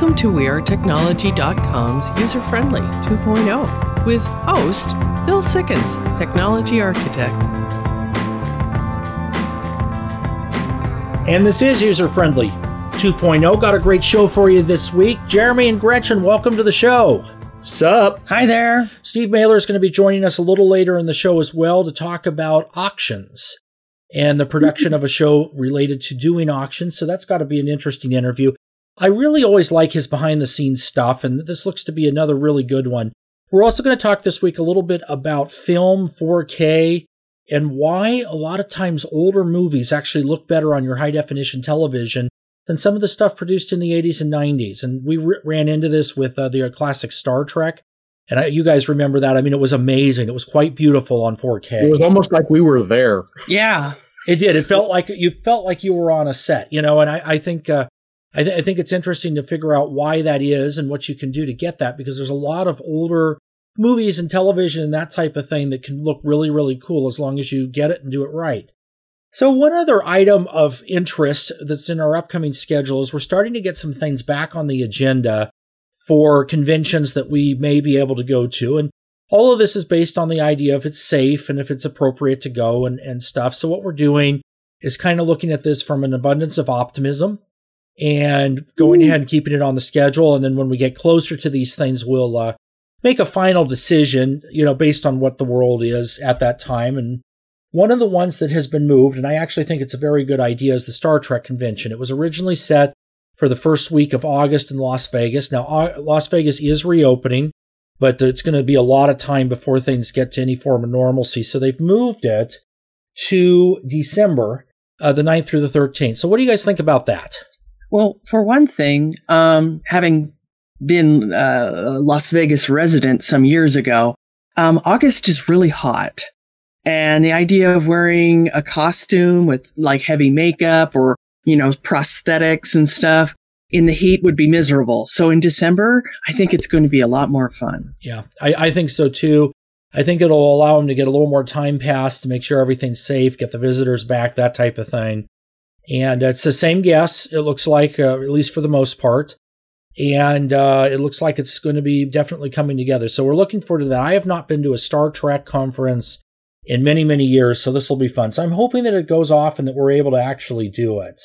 Welcome to WeAreTechnology.com's user friendly 2.0 with host Bill Sikkens, Technology Architect. And this is user friendly 2.0. Got a great show for you this week. Jeremy and Gretchen, welcome to the show. Sup? Hi there. Steve Mehler is going to be joining us a little later in the show as well to talk about auctions and the production of a show related to doing auctions. So that's got to be an interesting interview. I really always like his behind the scenes stuff, and this looks to be another really good one. We're also going to talk this week a little bit about film 4K and why a lot of times older movies actually look better on your high definition television than some of the stuff produced in the 80s and 90s. And we r- ran into this with uh, the classic Star Trek. And I, you guys remember that? I mean, it was amazing. It was quite beautiful on 4K. It was almost like we were there. Yeah. It did. It felt like you felt like you were on a set, you know. And I, I think uh, I, th- I think it's interesting to figure out why that is and what you can do to get that because there's a lot of older movies and television and that type of thing that can look really, really cool as long as you get it and do it right. So, one other item of interest that's in our upcoming schedule is we're starting to get some things back on the agenda for conventions that we may be able to go to. And all of this is based on the idea of it's safe and if it's appropriate to go and, and stuff. So, what we're doing is kind of looking at this from an abundance of optimism and going Ooh. ahead and keeping it on the schedule. And then when we get closer to these things, we'll uh, make a final decision, you know, based on what the world is at that time. And one of the ones that has been moved, and I actually think it's a very good idea, is the Star Trek convention. It was originally set for the first week of August in Las Vegas. Now, Las Vegas is reopening, but it's going to be a lot of time before things get to any form of normalcy. So they've moved it to December, uh, the 9th through the 13th. So what do you guys think about that? Well, for one thing, um, having been uh, a Las Vegas resident some years ago, um, August is really hot. And the idea of wearing a costume with like heavy makeup or, you know, prosthetics and stuff in the heat would be miserable. So in December, I think it's going to be a lot more fun. Yeah, I, I think so too. I think it'll allow them to get a little more time passed to make sure everything's safe, get the visitors back, that type of thing. And it's the same guests, it looks like, uh, at least for the most part. And uh, it looks like it's going to be definitely coming together. So we're looking forward to that. I have not been to a Star Trek conference in many, many years, so this will be fun. So I'm hoping that it goes off and that we're able to actually do it.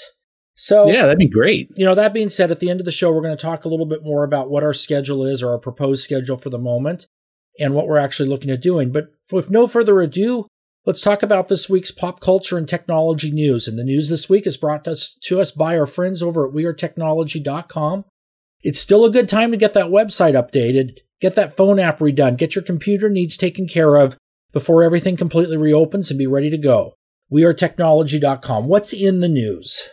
So yeah, that'd be great. You know, that being said, at the end of the show, we're going to talk a little bit more about what our schedule is or our proposed schedule for the moment and what we're actually looking at doing. But with no further ado, Let's talk about this week's pop culture and technology news. And the news this week is brought to us, to us by our friends over at wearetechnology.com. It's still a good time to get that website updated, get that phone app redone, get your computer needs taken care of before everything completely reopens and be ready to go. Wearetechnology.com. What's in the news?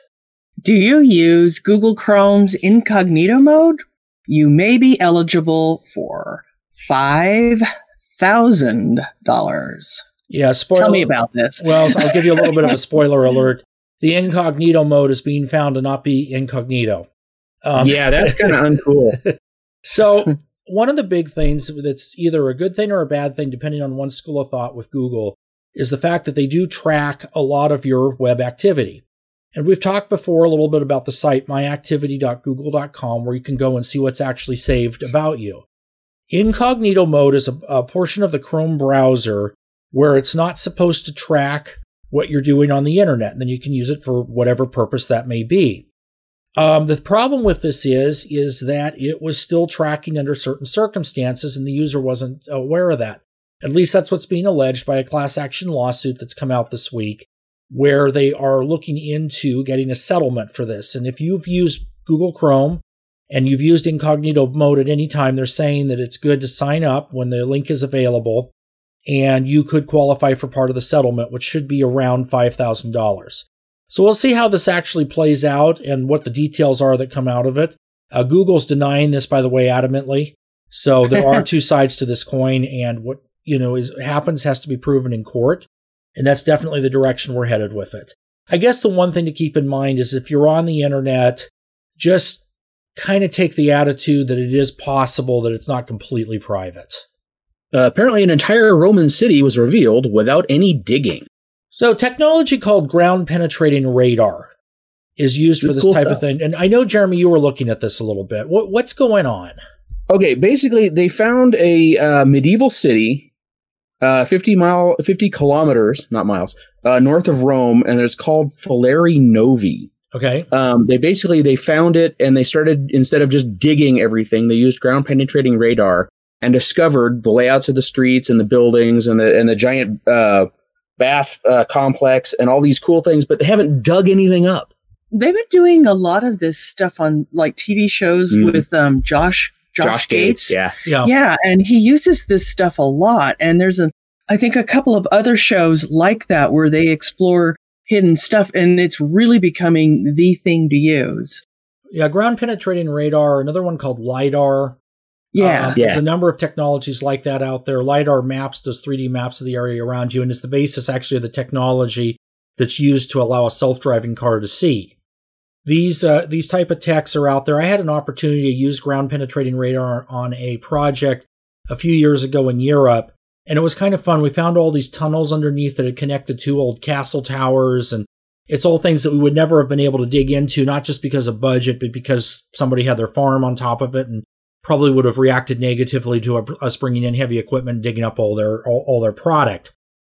Do you use Google Chrome's incognito mode? You may be eligible for $5,000. Yeah, spoiler. Tell me about this. well, so I'll give you a little bit of a spoiler alert. The incognito mode is being found to not be incognito. Um, yeah, that's kind of uncool. so, one of the big things that's either a good thing or a bad thing, depending on one school of thought with Google, is the fact that they do track a lot of your web activity. And we've talked before a little bit about the site myactivity.google.com where you can go and see what's actually saved about you. Incognito mode is a, a portion of the Chrome browser where it's not supposed to track what you're doing on the internet. And then you can use it for whatever purpose that may be. Um, the problem with this is, is that it was still tracking under certain circumstances and the user wasn't aware of that. At least that's what's being alleged by a class action lawsuit that's come out this week where they are looking into getting a settlement for this. And if you've used Google Chrome and you've used incognito mode at any time, they're saying that it's good to sign up when the link is available and you could qualify for part of the settlement, which should be around $5,000. So we'll see how this actually plays out and what the details are that come out of it. Uh, Google's denying this, by the way, adamantly. So there are two sides to this coin, and what you know is happens has to be proven in court, and that's definitely the direction we're headed with it. I guess the one thing to keep in mind is if you're on the internet, just kind of take the attitude that it is possible that it's not completely private. Uh, apparently, an entire Roman city was revealed without any digging. So, technology called ground penetrating radar is used for this cool type of thing. And I know, Jeremy, you were looking at this a little bit. What, what's going on? Okay, basically, they found a uh, medieval city, uh, fifty mile, fifty kilometers, not miles, uh, north of Rome, and it's called Falerii Novi. Okay. Um, they basically they found it, and they started instead of just digging everything, they used ground penetrating radar and discovered the layouts of the streets and the buildings and the and the giant uh, bath uh, complex and all these cool things, but they haven't dug anything up. They've been doing a lot of this stuff on like TV shows Mhm. with um, Josh, Josh Gates. yeah. Yeah. Yeah, and he uses this stuff a lot. And there's a, I think, a couple of other shows like that where they explore hidden stuff, and it's really becoming the thing to use. Yeah. Ground penetrating radar, another one called LIDAR. Yeah, Uh, Yeah. There's a number of technologies like that out there. LiDAR maps does 3D maps of the area around you, and it's the basis actually of the technology that's used to allow a self-driving car to see. These uh, these type of techs are out there. I had an opportunity to use ground penetrating radar on a project a few years ago in Europe, and it was kind of fun. We found all these tunnels underneath that had connected to old castle towers, and it's all things that we would never have been able to dig into, not just because of budget, but because somebody had their farm on top of it and probably would have reacted negatively to us bringing in heavy equipment and digging up all their all, all their product.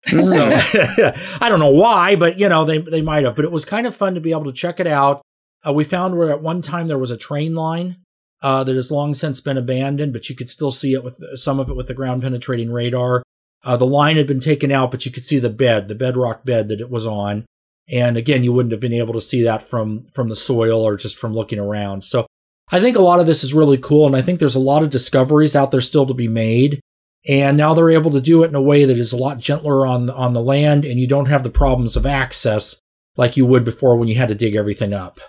So I don't know why, but you know they they might have. But it was kind of fun to be able to check it out. Uh, we found where at one time there was a train line uh, that has long since been abandoned, but you could still see it with some of it with the ground penetrating radar. Uh, the line had been taken out, but you could see the bed, the bedrock bed that it was on. And again, you wouldn't have been able to see that from from the soil or just from looking around. So I think a lot of this is really cool, and I think there's a lot of discoveries out there still to be made. And now they're able to do it in a way that is a lot gentler on on the land, and you don't have the problems of access like you would before when you had to dig everything up.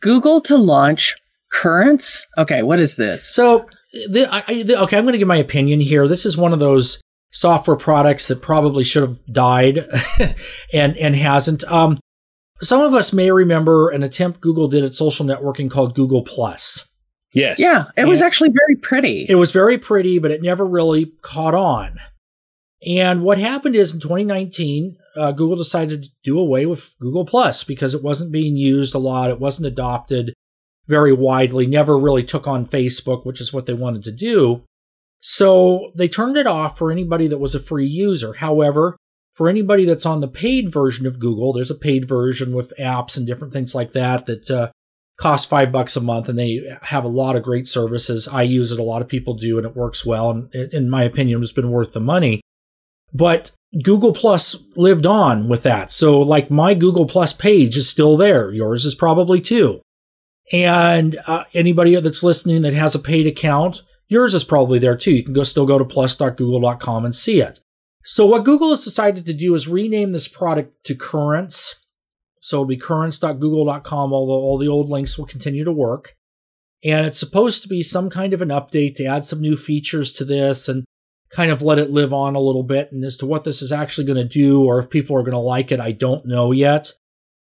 Google to launch Currents. Okay, what is this? So, the, I, the, okay, I'm going to give my opinion here. This is one of those software products that probably should have died and and hasn't. Um, some of us may remember an attempt Google did at social networking called Google Plus. Yes. Yeah, it was actually very pretty. It was very pretty, but it never really caught on. And what happened is in 2019, uh, Google decided to do away with Google Plus because it wasn't being used a lot. It wasn't adopted very widely, never really took on Facebook, which is what they wanted to do. So they turned it off for anybody that was a free user. However, for anybody that's on the paid version of Google, there's a paid version with apps and different things like that that uh, cost five bucks a month, and they have a lot of great services. I use it; a lot of people do, and it works well. And in my opinion, it's been worth the money. But Google Plus lived on with that, so like my Google Plus page is still there. Yours is probably too. And uh, anybody that's listening that has a paid account, yours is probably there too. You can go still go to plus.google.com and see it. So what Google has decided to do is rename this product to Currents. So it'll be currents.google.com, although all the old links will continue to work. And it's supposed to be some kind of an update to add some new features to this and kind of let it live on a little bit. And as to what this is actually going to do or if people are going to like it, I don't know yet.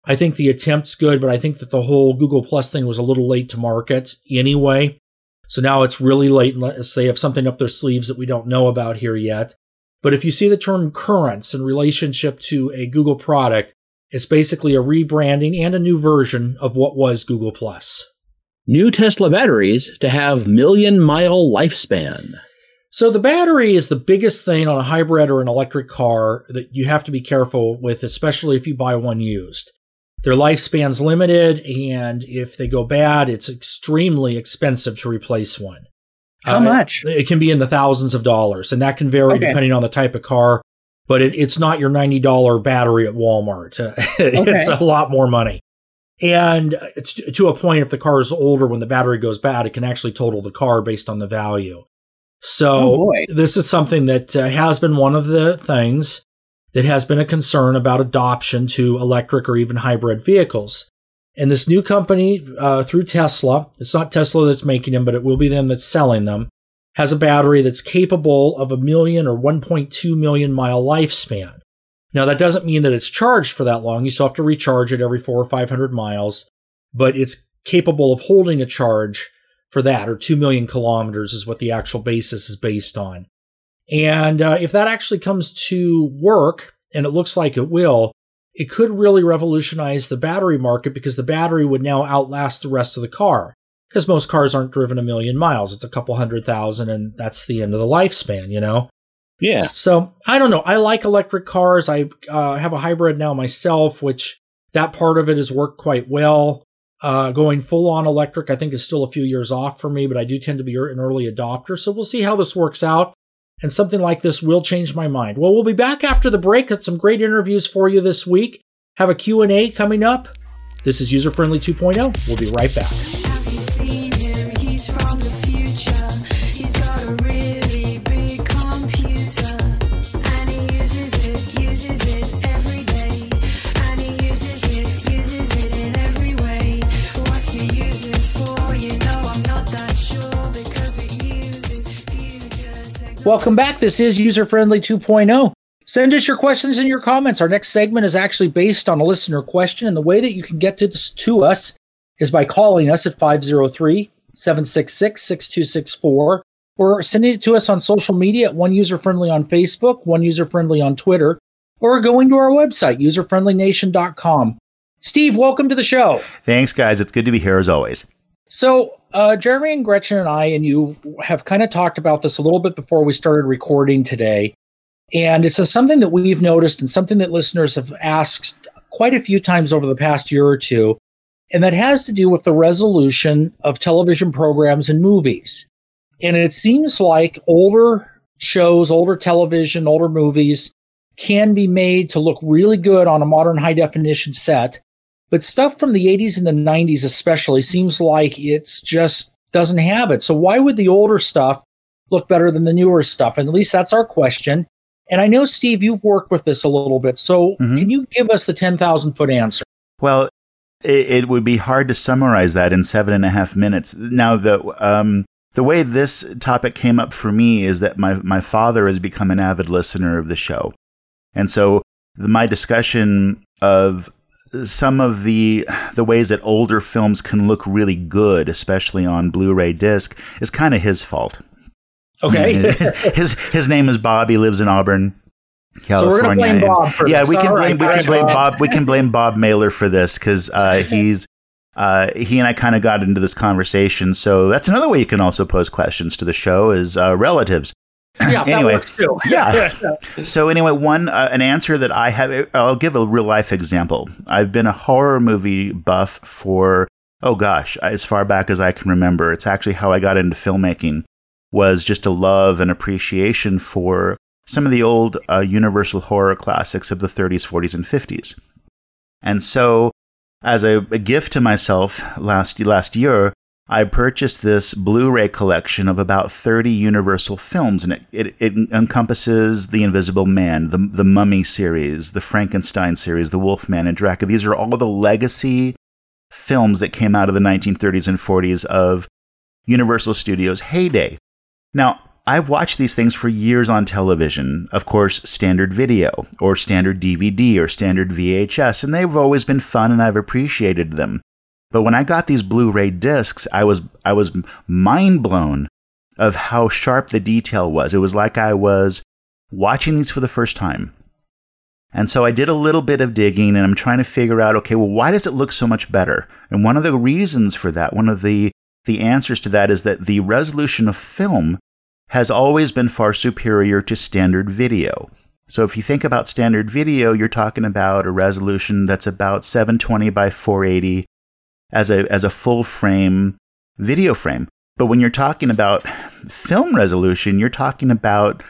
I think the attempt's good, but I think that the whole Google Plus thing was a little late to market anyway. So now it's really late unless they have something up their sleeves that we don't know about here yet. But if you see the term currents in relationship to a Google product, it's basically a rebranding and a new version of what was Google Plus. New Tesla batteries to have million mile lifespan. So the battery is the biggest thing on a hybrid or an electric car that you have to be careful with, especially if you buy one used. Their lifespan's limited, and if they go bad, it's extremely expensive to replace one. How Uh, much? It can be in the thousands of dollars, and that can vary Okay. depending on the type of car. But it, it's not your ninety dollar battery at Walmart. it's a lot more money, and it's to- to a point. If the car is older, when the battery goes bad, it can actually total the car based on the value. So Oh, this is something that uh, has been one of the things that has been a concern about adoption to electric or even hybrid vehicles. And this new company uh, through Tesla, it's not Tesla that's making them, but it will be them that's selling them, has a battery that's capable of a million or 1.2 million mile lifespan. Now, that doesn't mean that it's charged for that long. You still have to recharge it every four or 500 miles, but it's capable of holding a charge for that, or 2 million kilometers is what the actual basis is based on. And uh, if that actually comes to work, and it looks like it will, it could really revolutionize the battery market because the battery would now outlast the rest of the car. Because most cars aren't driven a million miles. It's a couple hundred thousand, and that's the end of the lifespan, you know? Yeah. So I don't know. I like electric cars. I uh, have a hybrid now myself, which that part of it has worked quite well. Uh, going full on electric, I think, is still a few years off for me, but I do tend to be an early adopter. So we'll see how this works out. And something like this will change my mind. Well, we'll be back after the break. Got some great interviews for you this week. Have a Q&A coming up. This is User Friendly 2.0. We'll be right back. Welcome back. This is User Friendly 2.0. Send us your questions and your comments. Our next segment is actually based on a listener question, and the way that you can get to, this, to us is by calling us at 503 766 6264 or sending it to us on social media at One User Friendly on Facebook, One User Friendly on Twitter, or going to our website, userfriendlynation.com. Steve, welcome to the show. Thanks, guys. It's good to be here as always. So, uh, Jeremy and Gretchen and I and you have kind of talked about this a little bit before we started recording today. And it's a, something that we've noticed and something that listeners have asked quite a few times over the past year or two. And that has to do with the resolution of television programs and movies. And it seems like older shows, older television, older movies can be made to look really good on a modern high definition set but stuff from the 80s and the 90s, especially, seems like it's just doesn't have it. So why would the older stuff look better than the newer stuff? And at least that's our question. And I know, Steve, you've worked with this a little bit. So mm-hmm. can you give us the 10,000 foot answer? Well, it, it, would be hard to summarize that in seven and a half minutes. Now, the, um, the way this topic came up for me is that my, my father has become an avid listener of the show. And so the, my discussion of some of the the ways that older films can look really good, especially on Blu-ray disc, is kind of his fault. Okay. his, his, his name is Bob. He lives in Auburn, California. So we're blame Bob for yeah, this. we can All blame right, we can blame Bob. We can blame Bob Mehler for this because uh, he's uh, he and I kind of got into this conversation. So that's another way you can also pose questions to the show is uh, relatives. Yeah, anyway, yeah. so anyway, one uh, an answer that I have, I'll give a real life example. I've been a horror movie buff for oh gosh, as far back as I can remember. It's actually how I got into filmmaking. Was just a love and appreciation for some of the old uh, Universal horror classics of the 30s, 40s, and 50s. And so, as a, a gift to myself last last year, I purchased this Blu ray collection of about 30 Universal films, and it, it, it, encompasses The Invisible Man, the, the Mummy series, the Frankenstein series, The Wolfman, and Dracula. These are all the legacy films that came out of the 1930s and 40s of Universal Studios' heyday. Now, I've watched these things for years on television, of course, standard video, or standard DVD, or standard VHS, and they've always been fun and I've appreciated them. But when I got these Blu-ray discs, I was I was mind blown of how sharp the detail was. It was like I was watching these for the first time. And so I did a little bit of digging and I'm trying to figure out okay, well, why does it look so much better? And one of the reasons for that, one of the, the answers to that is that the resolution of film has always been far superior to standard video. So if you think about standard video, you're talking about a resolution that's about 720 by 480 as a as a full frame video frame. But when you're talking about film resolution, you're talking about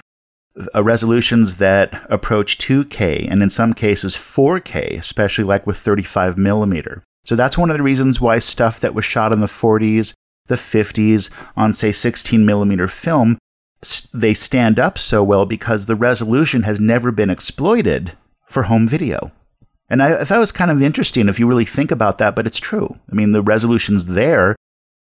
uh, resolutions that approach 2K and in some cases 4K, especially like with 35 millimeter. So that's one of the reasons why stuff that was shot in the 40s, the 50s on say 16 millimeter film, they stand up so well because the resolution has never been exploited for home video. And I, I thought it was kind of interesting if you really think about that, but it's true. I mean, the resolution's there,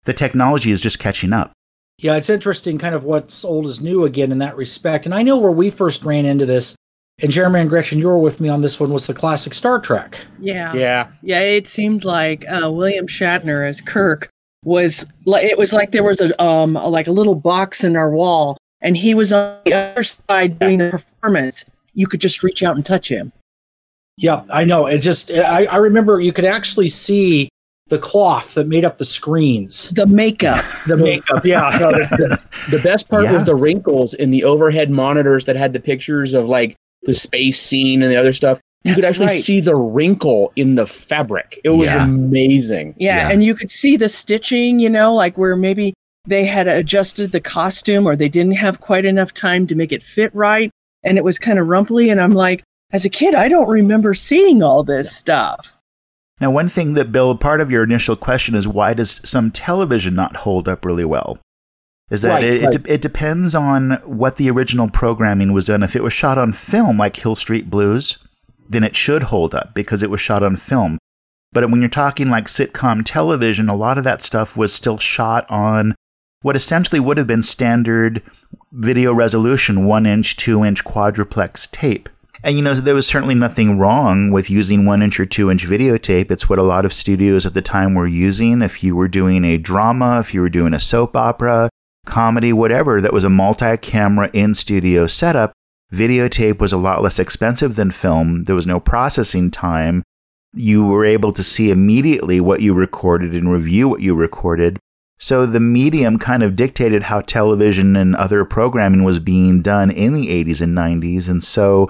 the technology is just catching up. Yeah, it's interesting, kind of what's old is new again in that respect. And I know where we first ran into this, and Jeremy and Gretchen, you were with me on this one, was the classic Star Trek. Yeah. Yeah. Yeah, it seemed like uh, William Shatner as Kirk was like, it was like there was a, um, a, like a little box in our wall, and he was on the other side doing the performance. You could just reach out and touch him. Yeah, I know. It just I, I remember you could actually see the cloth that made up the screens. The makeup. The makeup, yeah. the, the best part Yeah. was the wrinkles in the overhead monitors that had the pictures of like the space scene and the other stuff. You could actually right. see the wrinkle in the fabric. It was Yeah. amazing. Yeah, Yeah. and you could see the stitching, you know, like where maybe they had adjusted the costume or they didn't have quite enough time to make it fit right. And it was kind of rumply. And I'm like, as a kid, I don't remember seeing all this stuff. Now, one thing that, Bill, part of your initial question is why does some television not hold up really well? Is that Right, it, right. it, de- it depends on what the original programming was done. If it was shot on film, like Hill Street Blues, then it should hold up because it was shot on film. But when you're talking like sitcom television, a lot of that stuff was still shot on what essentially would have been standard video resolution, one inch, two inch quadruplex tape. And you know, there was certainly nothing wrong with using one inch or two inch videotape. It's what a lot of studios at the time were using. If you were doing a drama, if you were doing a soap opera, comedy, whatever, that was a multi camera in studio setup, videotape was a lot less expensive than film. There was no processing time. You were able to see immediately what you recorded and review what you recorded. So the medium kind of dictated how television and other programming was being done in the 80s and 90s. And so,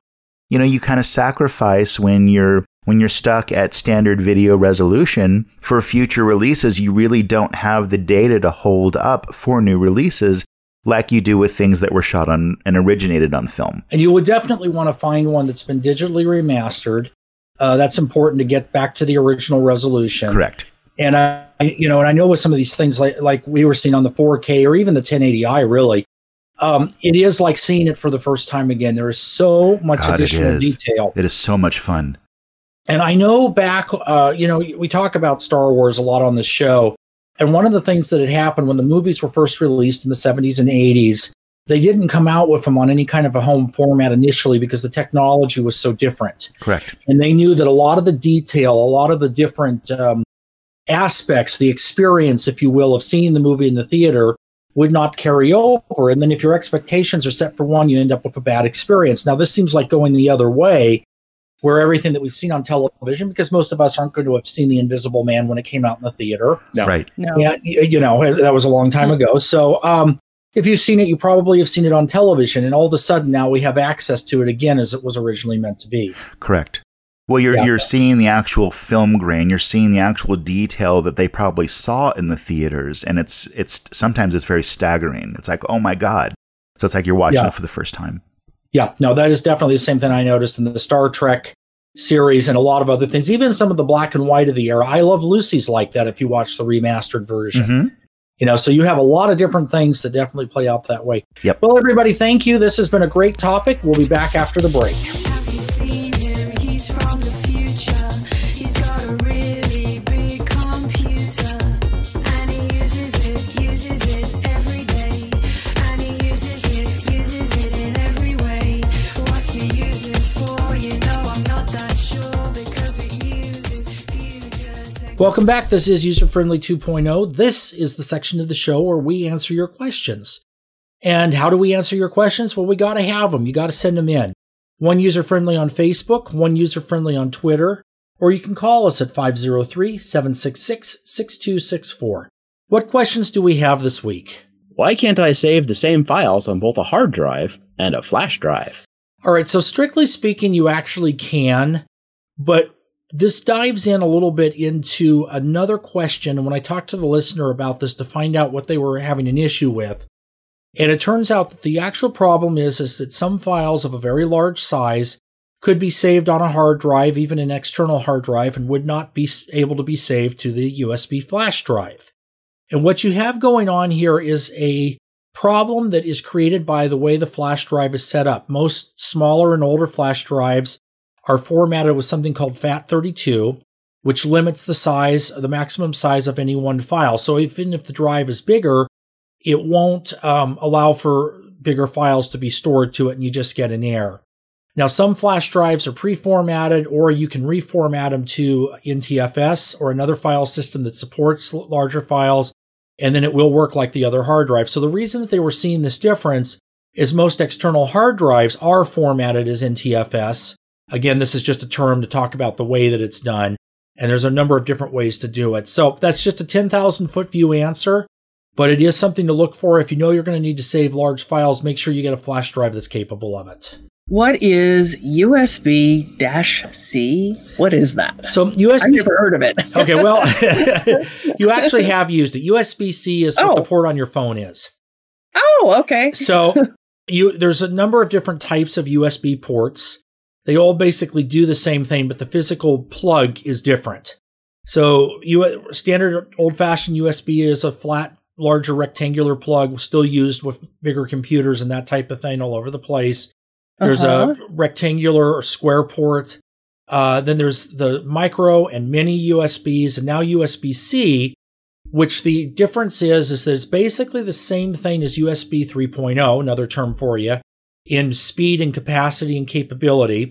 you know, you kind of sacrifice when you're when you're stuck at standard video resolution for future releases, you really don't have the data to hold up for new releases like you do with things that were shot on and originated on film. And you would definitely want to find one that's been digitally remastered. Uh, that's important to get back to the original resolution. Correct. And I, you know, and I know with some of these things, like like we were seeing on the 4K or even the 1080i, really, um, it is like seeing it for the first time again. There is so much God, additional is. detail. It is so much fun. And I know back, uh, you know, we talk about Star Wars a lot on this show. And one of the things that had happened when the movies were first released in the 70s and 80s, they didn't come out with them on any kind of a home format initially because the technology was so different. Correct. And they knew that a lot of the detail, a lot of the different um, aspects, the experience, if you will, of seeing the movie in the theater would not carry over. And then if your expectations are set for one, you end up with a bad experience. Now, this seems like going the other way, where everything that we've seen on television, because most of us aren't going to have seen The Invisible Man when it came out in the theater. No. Right. No. Yeah, you know, that was a long time ago. So, um, if you've seen it, you probably have seen it on television, and all of a sudden now we have access to it again as it was originally meant to be. Correct. Well, you're Yeah. you're seeing the actual film grain. You're seeing the actual detail that they probably saw in the theaters, and it's it's sometimes it's very staggering. It's like, oh my god! So it's like you're watching Yeah. it for the first time. Yeah, no, that is definitely the same thing I noticed in the Star Trek series and a lot of other things. Even some of the black and white of the era. I Love Lucy's like that if you watch the remastered version. Mhm. You know, so you have a lot of different things that definitely play out that way. Yep. Well, everybody, thank you. This has been a great topic. We'll be back after the break. Welcome back. This is User Friendly 2.0. This is the section of the show where we answer your questions. And how do we answer your questions? Well, we got to have them. You got to send them in. One user friendly on Facebook, one user friendly on Twitter, or you can call us at 503 766 6264. What questions do we have this week? Why can't I save the same files on both a hard drive and a flash drive? All right, so strictly speaking, you actually can, but this dives in a little bit into another question. And when I talked to the listener about this to find out what they were having an issue with, and it turns out that the actual problem is, is that some files of a very large size could be saved on a hard drive, even an external hard drive, and would not be able to be saved to the USB flash drive. And what you have going on here is a problem that is created by the way the flash drive is set up. Most smaller and older flash drives are formatted with something called FAT32, which limits the size, the maximum size of any one file. So even if the drive is bigger, it won't um, allow for bigger files to be stored to it and you just get an error. Now, some flash drives are pre-formatted or you can reformat them to NTFS or another file system that supports larger files and then it will work like the other hard drive. So the reason that they were seeing this difference is most external hard drives are formatted as NTFS Again, this is just a term to talk about the way that it's done. And there's a number of different ways to do it. So that's just a 10,000 foot view answer, but it is something to look for. If you know you're going to need to save large files, make sure you get a flash drive that's capable of it. What is USB C? What is that? So USB. I've never heard of it. Okay, well, you actually have used it. USB C is what Oh. the port on your phone is. oh, okay. So you there's a number of different types of USB ports. They all basically do the same thing, but the physical plug is different. So you standard old-fashioned USB is a flat, larger rectangular plug, still used with bigger computers and that type of thing all over the place. There's Uh-huh. a rectangular or square port. Uh, then there's the micro and mini USBs, and now USB C, which the difference is is that it's basically the same thing as USB 3.0, another term for you, in speed and capacity and capability.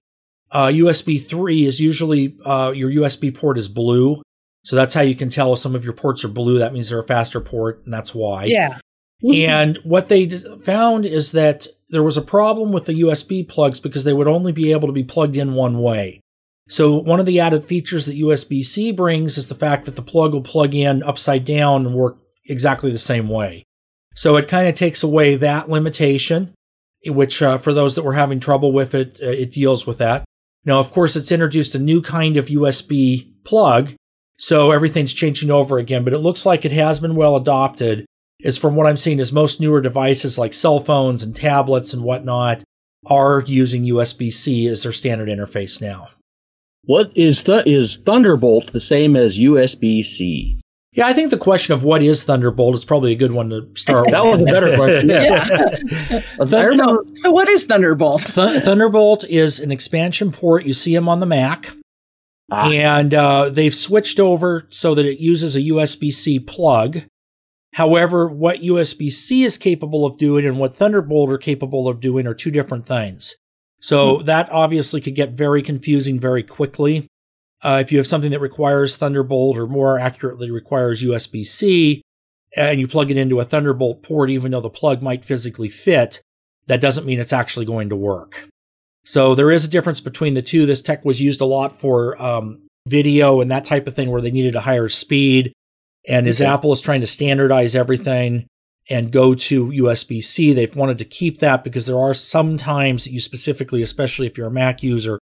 Uh, USB 3 is usually uh, your USB port is blue, so that's how you can tell if some of your ports are blue. That means they're a faster port, and that's why. yeah. And what they found is that there was a problem with the USB plugs because they would only be able to be plugged in one way. So, one of the added features that USB C brings is the fact that the plug will plug in upside down and work exactly the same way. So, it kind of takes away that limitation, which uh, for those that were having trouble with it, uh, it deals with that. Now, of course, it's introduced a new kind of USB plug, so everything's changing over again, but it looks like it has been well adopted is from what I'm seeing is most newer devices like cell phones and tablets and whatnot are using USB C as their standard interface now. What is the is Thunderbolt the same as USB C? Yeah, I think the question of what is Thunderbolt is probably a good one to start That with. was a better question. Yeah. I remember So, so what is Thunderbolt? Th- Thunderbolt is an expansion port. You see them on the Mac. Ah. And uh, they've switched over so that it uses a USB C plug. However, what USB C is capable of doing and what Thunderbolt are capable of doing are two different things. So that obviously could get very confusing very quickly. Uh, if you have something that requires Thunderbolt or more accurately requires USB C and you plug it into a Thunderbolt port, even though the plug might physically fit, that doesn't mean it's actually going to work. So there is a difference between the two. This tech was used a lot for um, video and that type of thing where they needed a higher speed. And as Apple is trying to standardize everything and go to USB C, they've wanted to keep that because there are some times that you specifically, especially if you're a Mac user,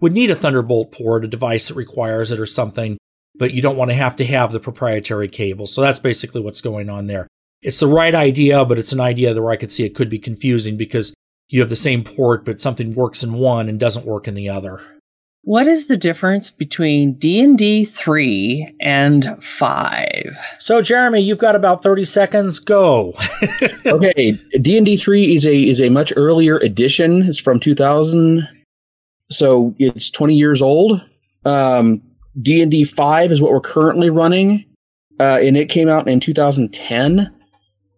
would need a Thunderbolt port, a device that requires it or something, but you don't want to have to have the proprietary cable. So that's basically what's going on there. It's the right idea, but it's an idea that where I could see it could be confusing because you have the same port, but something works in one and doesn't work in the other. What is the difference between D&D 3 and 5? So, Jeremy, you've got about 30 seconds. Go. okay, D and D three is a is a much earlier edition. It's from two thousand, so it's twenty years old. Um, D and D five is what we're currently running, uh, and it came out in two thousand ten.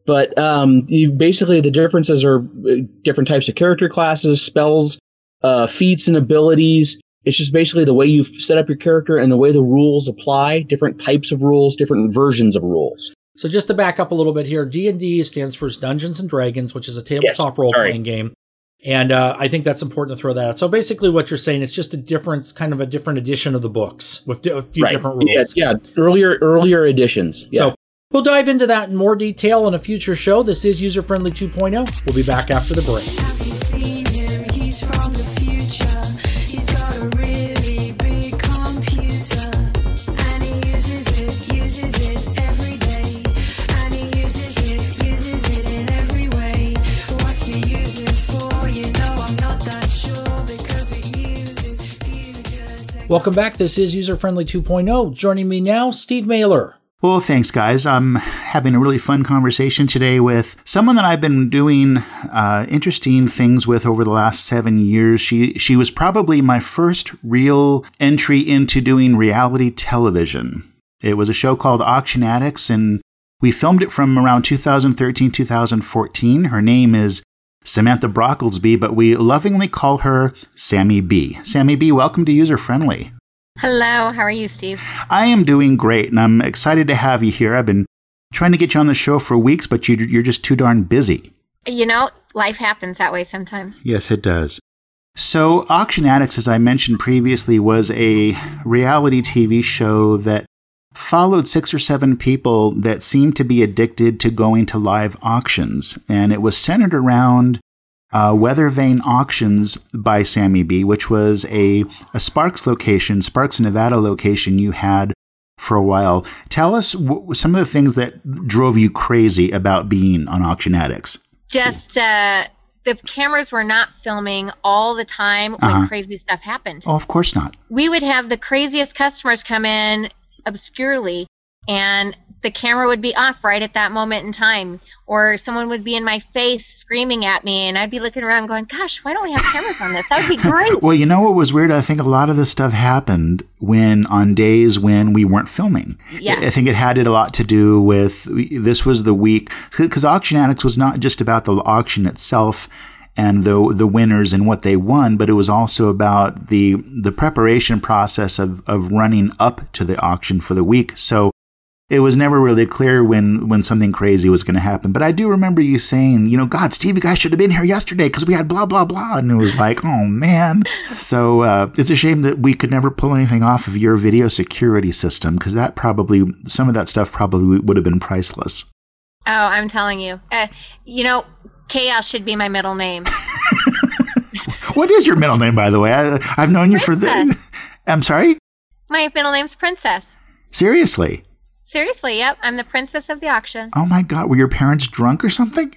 But um, you basically the differences are uh, different types of character classes, spells, uh, feats, and abilities. It's just basically the way you set up your character and the way the rules apply. Different types of rules, different versions of rules. So, just to back up a little bit here, D&D stands for Dungeons and Dragons, which is a tabletop role-playing game. And uh, I think that's important to throw that out. So basically, what you're saying, it's just a different, kind of a different edition of the books with a few different rules. Yeah, yeah, earlier earlier editions. Yeah. So we'll dive into that in more detail in a future show. This is User Friendly 2.0. We'll be back after the break. Welcome back. This is User Friendly 2.0. Joining me now, Steve Mehler. Well, thanks, guys. I'm having a really fun conversation today with someone that I've been doing uh, interesting things with over the last seven years. She she was probably my first real entry into doing reality television. It was a show called Auction Addicts, and we filmed it from around 2013 2014. Her name is Samantha Brocklesby, but we lovingly call her Sammy B. Sammy B, welcome to User Friendly. Hello, how are you, Steve? I am doing great, and I'm excited to have you here. I've been trying to get you on the show for weeks, but you, you're just too darn busy. You know, life happens that way sometimes. Yes, it does. So, Auction Addicts, as I mentioned previously, was a reality TV show that followed six or seven people that seemed to be addicted to going to live auctions. And it was centered around uh, Weather Vane Auctions by Sammy B, which was a, a Sparks location, Sparks, Nevada location you had for a while. Tell us w- some of the things that drove you crazy about being on Auction Addicts. Just uh, the cameras were not filming all the time when Uh-huh. crazy stuff happened. Oh, of course not. We would have the craziest customers come in obscurely, and the camera would be off right at that moment in time, or someone would be in my face screaming at me, and I'd be looking around going, "Gosh, why don't we have cameras on this? That would be great." Well, you know what was weird? I think a lot of this stuff happened when on days when we weren't filming. Yeah. I think it had it a lot to do with this was the week because Auction Addicts was not just about the auction itself and the the winners and what they won, but it was also about the the preparation process of of running up to the auction for the week. So it was never really clear when when something crazy was going to happen. But I do remember you saying, you know, God, Steve, you guys should have been here yesterday because we had blah blah blah, and it was like, oh man. So uh, it's a shame that we could never pull anything off of your video security system because that probably some of that stuff probably would have been priceless. Oh, I'm telling you. Uh, you know, chaos should be my middle name. What is your middle name, by the way? I, I've known you for the. I'm sorry. My middle name's Princess. Seriously. Seriously, yep. I'm the princess of the auction. Oh my God, were your parents drunk or something?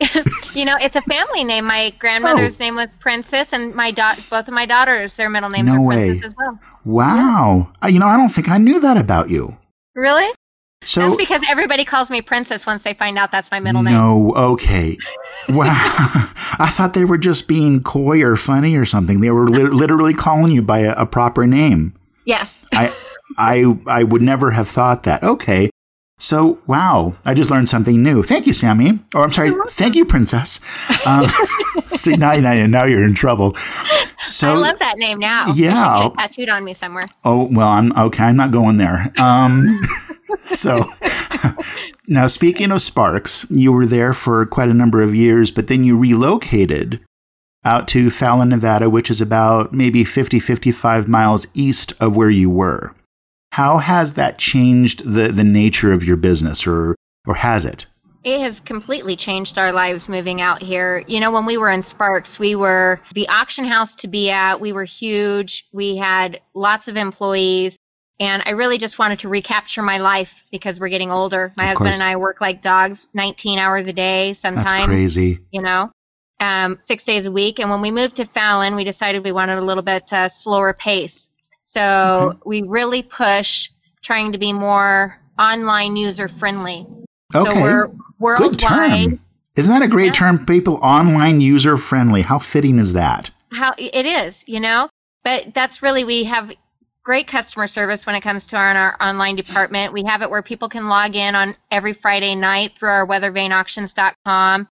You know, it's a family name. My grandmother's name was Princess, and my da- both of my daughters, their middle names No are way. Princess as well. Wow. Uh, You know, I don't think I knew that about you. Really? So that's because everybody calls me Princess once they find out that's my middle name. No, okay. Wow. I thought they were just being coy or funny or something. They were lit- literally calling you by a, a proper name. Yes. I I I would never have thought that. Okay. So, wow, I just learned something new. Thank you, Sammy. Or I'm sorry, thank you, Princess. Um, see, now, now, now you're in trouble. So, I love that name now. Yeah. tattooed on me somewhere. Oh well, I'm okay. I'm not going there. Um, so now, speaking of Sparks, you were there for quite a number of years, but then you relocated out to Fallon, Nevada, which is about maybe 50, 55 miles east of where you were. How has that changed the, the nature of your business, or or has it? It has completely changed our lives moving out here. You know, when we were in Sparks, we were the auction house to be at. We were huge. We had lots of employees. And I really just wanted to recapture my life because we're getting older. My Of husband course. and I work like dogs, 19 hours a day sometimes. That's crazy. you know, um, six days a week. And when we moved to Fallon, we decided we wanted a little bit uh, slower pace. So Okay. we really push trying to be more online user friendly. Okay, So we're good term. Isn't that a great Yeah. term? People online user friendly. How fitting is that? How it is, you know. But that's really we have great customer service when it comes to our, our online department. We have it where people can log in on every Friday night through our weathervaneauctions.com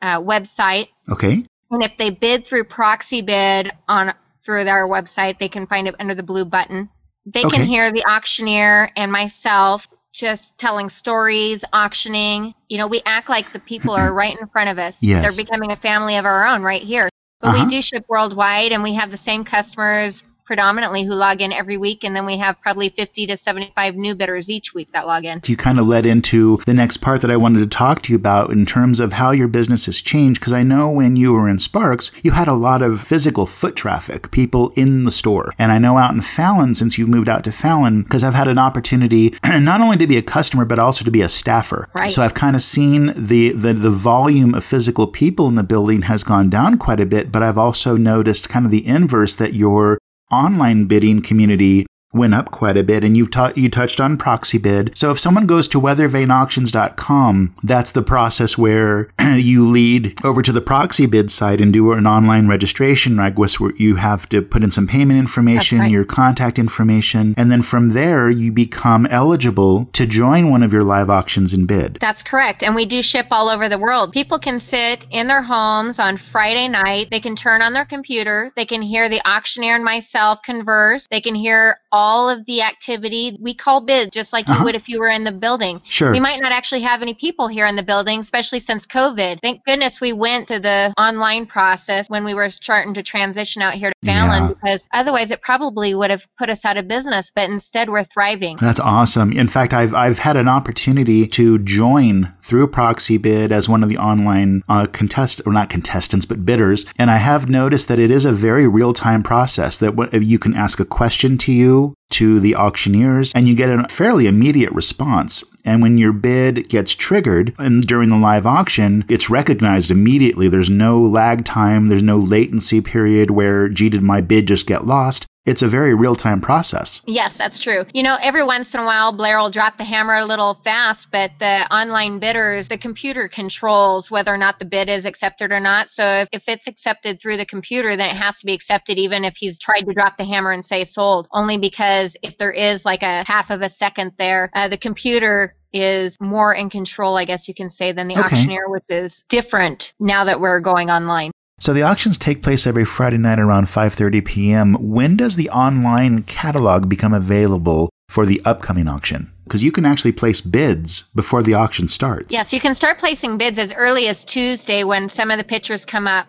uh, website. Okay. And if they bid through proxy bid on through our website, they can find it under the blue button. They Okay. can hear the auctioneer and myself just telling stories, auctioning. You know, we act like the people are right in front of us. Yes. They're becoming a family of our own right here. But Uh-huh. we do ship worldwide and we have the same customers predominantly who log in every week and then we have probably 50 to 75 new bidders each week that log in. you kind of led into the next part that I wanted to talk to you about in terms of how your business has changed. Because I know when you were in Sparks, you had a lot of physical foot traffic, people in the store. And I know out in Fallon, since you've moved out to Fallon, because I've had an opportunity not only to be a customer, but also to be a staffer. Right. So I've kind of seen the, the, the volume of physical people in the building has gone down quite a bit, but I've also noticed kind of the inverse that your online bidding community went up quite a bit and you ta- you touched on proxy bid. So if someone goes to weathervaneauctions.com, that's the process where you lead over to the proxy bid site and do an online registration was where you have to put in some payment information, right. your contact information, and then from there you become eligible to join one of your live auctions and bid. That's correct. And we do ship all over the world. People can sit in their homes on Friday night. They can turn on their computer. They can hear the auctioneer and myself converse. They can hear all of the activity. We call bid just like you Uh-huh. would if you were in the building. Sure. We might not actually have any people here in the building, especially since COVID. Thank goodness we went to the online process when we were starting to transition out here to Fallon Yeah. because otherwise it probably would have put us out of business, but instead we're thriving. That's awesome. In fact, I've I've had an opportunity to join through proxy bid as one of the online uh, contest or not contestants but bidders, and I have noticed that it is a very real time process. That what, you can ask a question to you to the auctioneers, and you get a fairly immediate response. And when your bid gets triggered and during the live auction, it's recognized immediately. There's no lag time. There's no latency period where, gee, did my bid just get lost? It's a very real time process. Yes, that's true. You know, every once in a while, Blair will drop the hammer a little fast, but the online bidders, the computer controls whether or not the bid is accepted or not. So if, if it's accepted through the computer, then it has to be accepted even if he's tried to drop the hammer and say sold, only because if there is like a half of a second there, uh, the computer is more in control, I guess you can say, than the Okay. auctioneer, which is different now that we're going online. So the auctions take place every Friday night around 5:30 p.m. When does the online catalog become available for the upcoming auction? Because you can actually place bids before the auction starts. Yes, you can start placing bids as early as Tuesday when some of the pictures come up.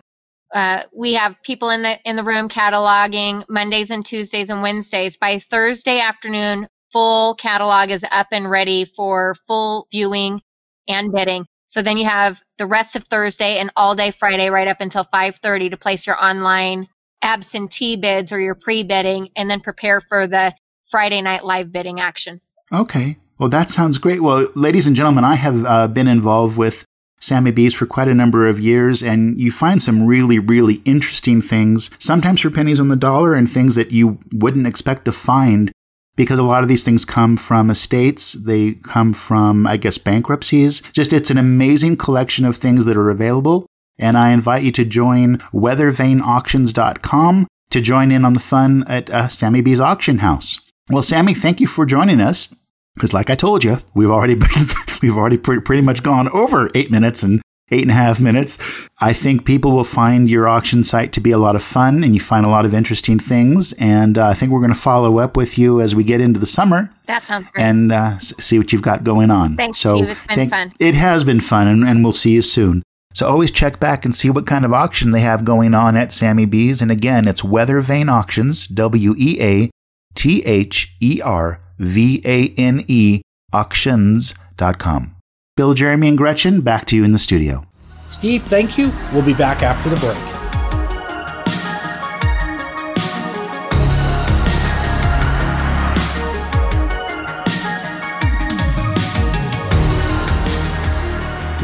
Uh, we have people in the in the room cataloging Mondays and Tuesdays and Wednesdays. By Thursday afternoon, full catalog is up and ready for full viewing and bidding. So then you have the rest of Thursday and all day Friday right up until 5:30 to place your online absentee bids or your pre-bidding and then prepare for the Friday night live bidding action. Okay. Well, that sounds great. Well, ladies and gentlemen, I have uh, been involved with Sammy B's for quite a number of years, and you find some really, really interesting things, sometimes for pennies on the dollar, and things that you wouldn't expect to find because a lot of these things come from estates. They come from, I guess, bankruptcies. Just it's an amazing collection of things that are available. And I invite you to join weathervaneauctions.com to join in on the fun at uh, Sammy B's auction house. Well, Sammy, thank you for joining us. Because, like I told you, we've already been, we've already pre- pretty much gone over eight minutes and eight and a half minutes. I think people will find your auction site to be a lot of fun, and you find a lot of interesting things. And uh, I think we're going to follow up with you as we get into the summer That sounds great. and uh, see what you've got going on. Thanks, so Steve. It's been thank- fun. It has been fun, and, and we'll see you soon. So always check back and see what kind of auction they have going on at Sammy B's. And again, it's Weather Vane Auctions, W E A T H E R V A N E auctions.com. Bill, Jeremy, and Gretchen, back to you in the studio. Steve, thank you. We'll be back after the break.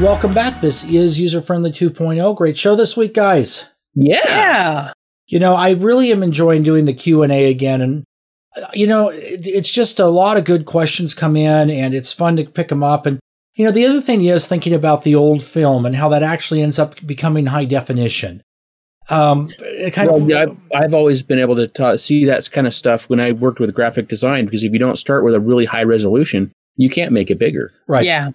Welcome back. This is User Friendly 2.0. Great show this week, guys. Yeah. Yeah. You know, I really am enjoying doing the Q&A again and uh, you know, it's just a lot of good questions come in and it's fun to pick them up and you know, the other thing is thinking about the old film and how that actually ends up becoming high definition. Um, it kind Well, of yeah, I've, I've always been able to ta- see that kind of stuff when I worked with graphic design because if you don't start with a really high resolution, you can't make it bigger. right. Yeah.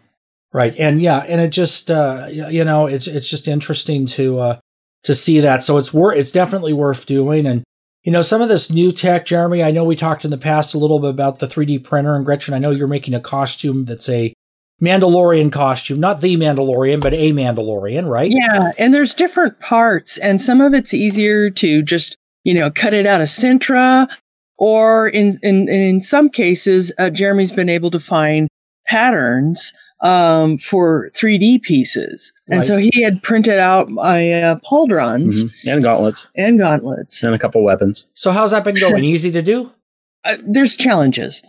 Right. And yeah, and it just uh you know, it's it's just interesting to uh to see that. So it's worth it's definitely worth doing and you know, some of this new tech, Jeremy, I know we talked in the past a little bit about the 3D printer and Gretchen, I know you're making a costume that's a Mandalorian costume, not the Mandalorian, but a Mandalorian, right? Yeah. And there's different parts, and some of it's easier to just, you know, cut it out of Sintra, or in, in, in some cases, uh, Jeremy's been able to find patterns um, for 3D pieces. And Right. so he had printed out my uh, pauldrons Mhm. And gauntlets and gauntlets. and a couple weapons. So how's that been going? Easy to do? Uh, there's challenges.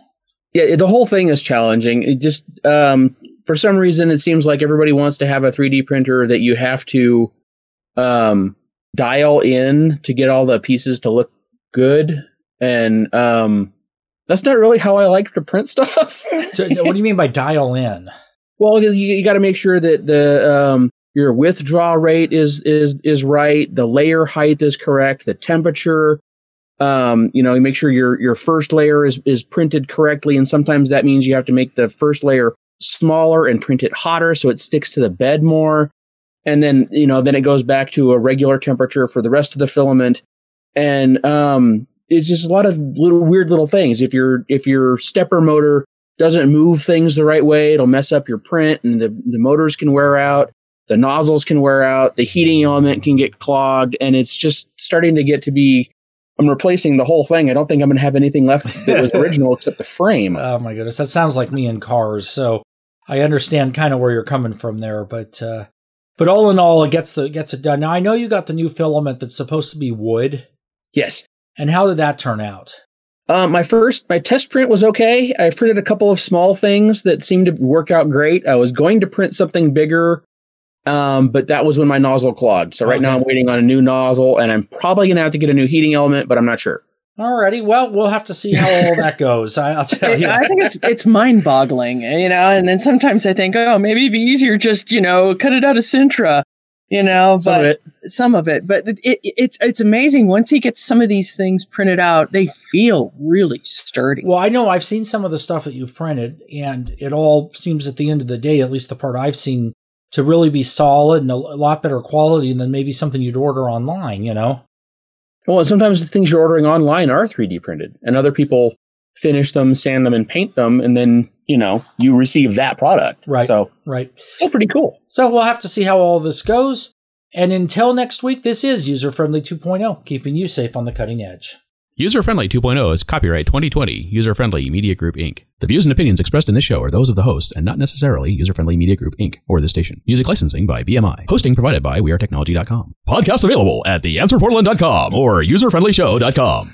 Yeah, the whole thing is challenging. It just um, for some reason it seems like everybody wants to have a 3D printer that you have to um, dial in to get all the pieces to look good, and um, that's not really how I like to print stuff. So, what do you mean by dial in? Well, you, you got to make sure that the um, your withdraw rate is is is right, the layer height is correct, the temperature. Um, you know, make sure your your first layer is is printed correctly, and sometimes that means you have to make the first layer smaller and print it hotter so it sticks to the bed more. And then you know, then it goes back to a regular temperature for the rest of the filament. And um, it's just a lot of little weird little things. If your if your stepper motor doesn't move things the right way, it'll mess up your print, and the the motors can wear out. The nozzles can wear out. The heating element can get clogged, and it's just starting to get to be. I'm replacing the whole thing. I don't think I'm going to have anything left that was original except the frame. Oh my goodness, that sounds like me in cars. So I understand kind of where you're coming from there, but uh, but all in all, it gets the gets it done. Now I know you got the new filament that's supposed to be wood, Yes. and how did that turn out? Um, my first, my test print was okay. I printed a couple of small things that seemed to work out great. I was going to print something bigger, um, but that was when my nozzle clogged. So right now I'm waiting on a new nozzle, and I'm probably gonna have to get a new heating element, but I'm not sure. Alrighty, well we'll have to see how all that goes. I, I'll tell you. I think it's it's mind boggling, you know. And then sometimes I think, oh, maybe it'd be easier just you know cut it out of Sintra, you know. Some but of it. some of it, but it, it, it's it's amazing once he gets some of these things printed out, they feel really sturdy. Well, I know I've seen some of the stuff that you've printed, and it all seems at the end of the day, at least the part I've seen, to really be solid and a lot better quality than maybe something you'd order online, you know? Well, and sometimes the things you're ordering online are 3D printed, and other people finish them, sand them, and paint them, and then you know you receive that product. Right. So Right. still pretty cool. So we'll have to see how all this goes. And until next week, this is User Friendly 2.0, keeping you safe on the cutting edge. User Friendly 2.0 is copyright 2020 User Friendly Media Group Inc. The views and opinions expressed in this show are those of the host and not necessarily User Friendly Media Group Inc. or the station. Music licensing by BMI. Hosting provided by WeAreTechnology.com. Podcast available at TheAnswerPortland.com or UserFriendlyShow.com.